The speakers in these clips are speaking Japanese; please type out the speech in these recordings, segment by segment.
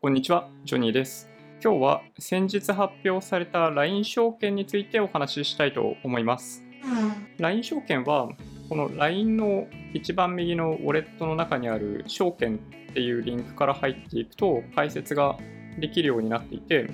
こんにちは、ジョニーです。今日は先日発表された LINE 証券についてお話ししたいと思います。LINE 証券は、この LINE の一番右のウォレットの中にある証券っていうリンクから入っていくと解説ができるようになっていて、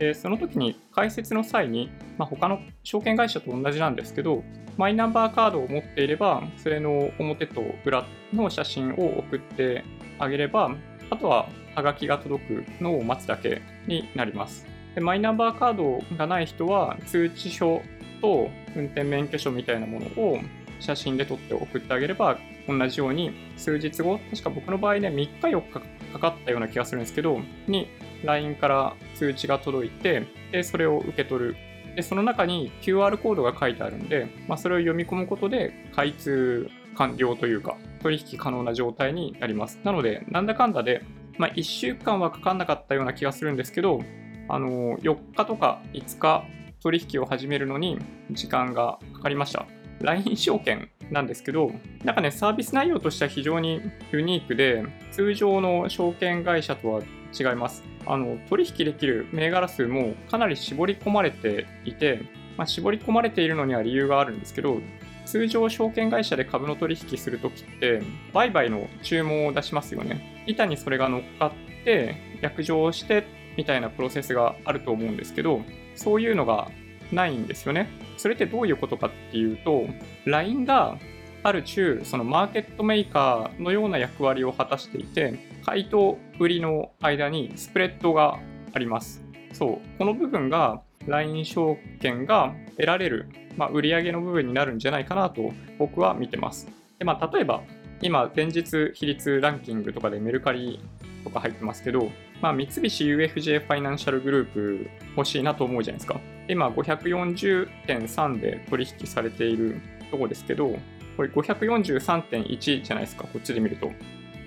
でその時に解説の際に、まあ、他の証券会社と同じなんですけど、マイナンバーカードを持っていれば、それの表と裏の写真を送ってあげれば、あとはハガキが届くのを待つだけになります。でマイナンバーカードがない人は、通知書と運転免許証みたいなものを写真で撮って送ってあげれば、同じように数日後、確か僕の場合ね、3日4日かかったような気がするんですけど、に LINE から通知が届いて、でそれを受け取るで、その中に QR コードが書いてあるんで、まあ、それを読み込むことで開通完了というか、取引可能な状態になります。なので、なんだかんだで、まあ、1週間はかかんなかったような気がするんですけど、あの4日とか5日取引を始めるのに時間がかかりました。LINE 証券なんですけど、なんかね、サービス内容としては非常にユニークで、通常の証券会社とは違います。あの取引できる銘柄数もかなり絞り込まれていて、まあ、絞り込まれているのには理由があるんですけど、通常証券会社で株の取引するときって、売買の注文を出しますよね。板にそれが乗っかって、約定してみたいなプロセスがあると思うんですけど、そういうのがないんですよね。それってどういうことかっていうと、LINE がある種、そのマーケットメーカーのような役割を果たしていて、買いと売りの間にスプレッドがあります。そう、この部分が LINE 証券が得られる、まあ、売上の部分になるんじゃないかなと僕は見てます。でまあ、例えば、今、前日比率ランキングとかでメルカリとか入ってますけど、まあ、三菱 UFJ ファイナンシャルグループ欲しいなと思うじゃないですか。今、540.3で取引されているとこですけど、これ543.1じゃないですか、こっちで見ると。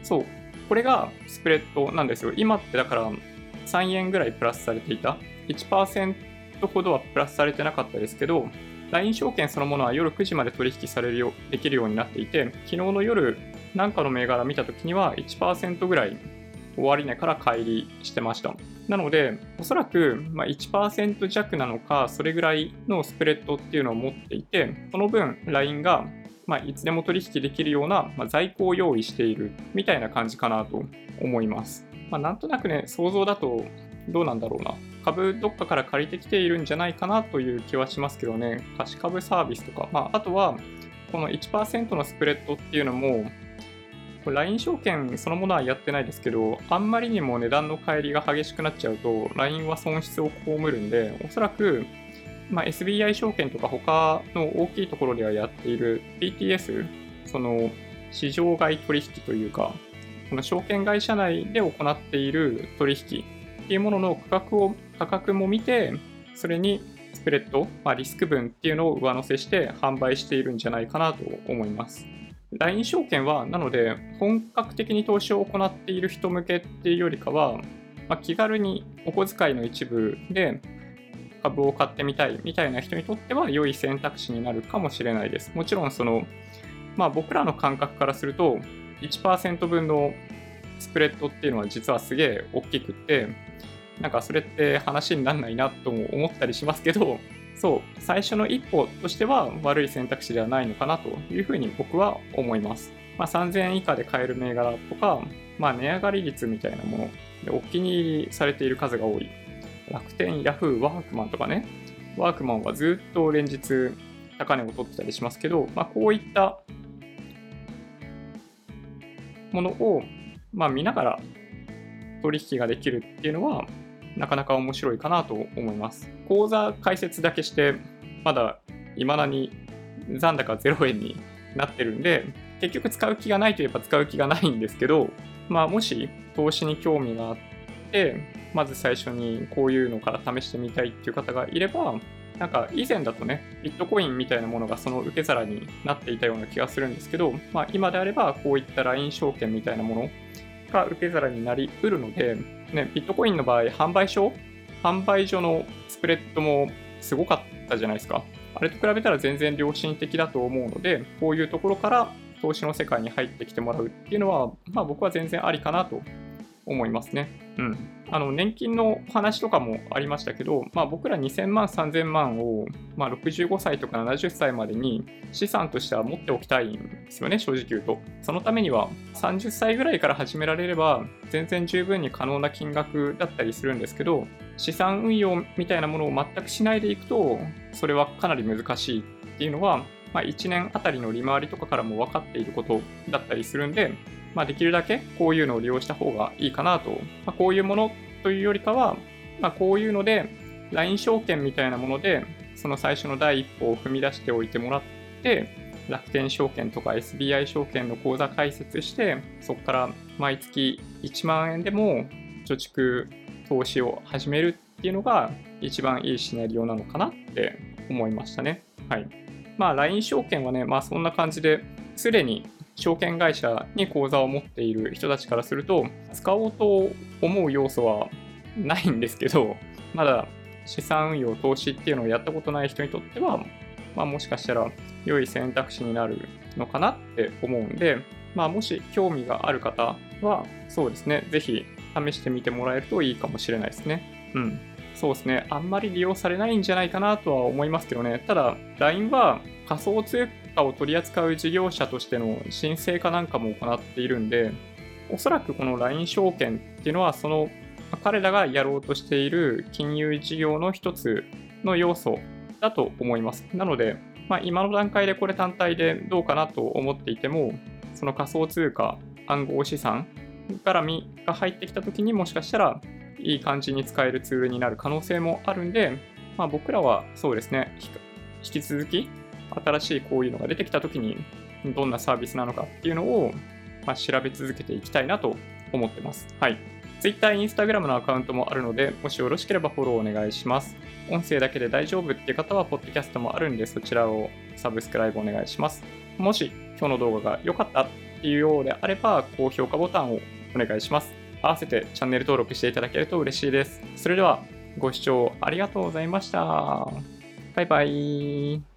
そう、これがスプレッドなんですよ。今ってだから3円ぐらいプラスされていた。1%ほどはプラスされてなかったですけど、LINE 証券そのものは夜9時まで取引されるよできるようになっていて、昨日の夜、なんかの銘柄見たときには1%ぐらい終値から乖離してました。なので、おそらくま1%弱なのか、それぐらいのスプレッドっていうのを持っていて、その分 LINE がまあ、いつでも取引できるような、まあ、在庫を用意しているみたいな感じかなと思います。まあ、なんとなくね、想像だとどうなんだろうな。株どっかから借りてきているんじゃないかなという気はしますけどね、貸し株サービスとか、まあ、あとはこの1%のスプレッドっていうのも、LINE 証券そのものはやってないですけど、あんまりにも値段の乖離が激しくなっちゃうと、LINE は損失を被るんで、おそらくまあ、SBI 証券とか他の大きいところではやっている PTS、その市場外取引というか、この証券会社内で行っている取引っていうものの価格を価格も見て、それにスプレッド、まあ、リスク分っていうのを上乗せして販売しているんじゃないかなと思います。LINE 証券は、なので、本格的に投資を行っている人向けっていうよりかは、まあ、気軽にお小遣いの一部で株を買ってみたいみたいな人にとっては良い選択肢になるかもしれないです。もちろんその、まあ、僕らの感覚からすると1%分のスプレッドっていうのは実はすげえ大きくってなんかそれって話にならないなとも思ったりしますけどそう最初の一歩としては悪い選択肢ではないのかなというふうに僕は思います。まあ、3000円以下で買える銘柄とか、まあ、値上がり率みたいなものでお気に入りされている数が多い楽天、ヤフー、ワークマンとかね、ワークマンはずっと連日高値を取ってたりしますけど、まあ、こういったものを、まあ、見ながら取引ができるっていうのは、なかなか面白いかなと思います。口座開設だけして、まだ未だに残高0円になってるんで、結局使う気がないといえば使う気がないんですけど、まあ、もし投資に興味があって、まず最初にこういうのから試してみたいっていう方がいれば、なんか以前だとね、ビットコインみたいなものがその受け皿になっていたような気がするんですけど、まあ、今であればこういった LINE 証券みたいなものが受け皿になりうるので、ね、ビットコインの場合、販売所販売所のスプレッドもすごかったじゃないですか。あれと比べたら全然良心的だと思うので、こういうところから投資の世界に入ってきてもらうっていうのは、まあ、僕は全然ありかなと思いますね。うん。あの、年金の話とかもありましたけど、まあ僕ら2000万、3000万を、まあ65歳とか70歳までに資産としては持っておきたいんですよね、正直言うと。そのためには30歳ぐらいから始められれば、全然十分に可能な金額だったりするんですけど、資産運用みたいなものを全くしないでいくと、それはかなり難しいっていうのは、まあ、1年あたりの利回りとかからも分かっていることだったりするんで、まあ、できるだけこういうのを利用した方がいいかなと。まあ、こういうものというよりかは、まあ、こういうので、LINE 証券みたいなもので、その最初の第一歩を踏み出しておいてもらって、楽天証券とか SBI 証券の口座開設して、そこから毎月1万円でも貯蓄投資を始めるっていうのが一番いいシナリオなのかなって思いましたね。はい。まあ LINE 証券はね、まあそんな感じで、すでに証券会社に口座を持っている人たちからすると、使おうと思う要素はないんですけど、まだ資産運用、投資っていうのをやったことない人にとっては、まあ、もしかしたら良い選択肢になるのかなって思うんで、まあ、もし興味がある方は、そうですね、ぜひ試してみてもらえるといいかもしれないですね。うん。そうですね、あんまり利用されないんじゃないかなとは思いますけどね。ただ、LINE は仮想通貨を取り扱う事業者としての申請かなんかも行っているんで、おそらくこの LINE 証券っていうのは、その彼らがやろうとしている金融事業の一つの要素だと思います。なので、まあ、今の段階でこれ単体でどうかなと思っていても、その仮想通貨、暗号資産絡みが入ってきたときにもしかしたらいい感じに使えるツールになる可能性もあるんで、まあ、僕らはそうですね、引き続き新しいこういうのが出てきたときにどんなサービスなのかっていうのを、まあ、調べ続けていきたいなと思ってます。はい。Twitter、Instagram のアカウントもあるので、もしよろしければフォローお願いします。音声だけで大丈夫っていう方は、ポッドキャストもあるんで、そちらをサブスクライブお願いします。もし今日の動画が良かったっていうようであれば、高評価ボタンをお願いします。合わせてチャンネル登録していただけると嬉しいです。それでは、ご視聴ありがとうございました。バイバイ。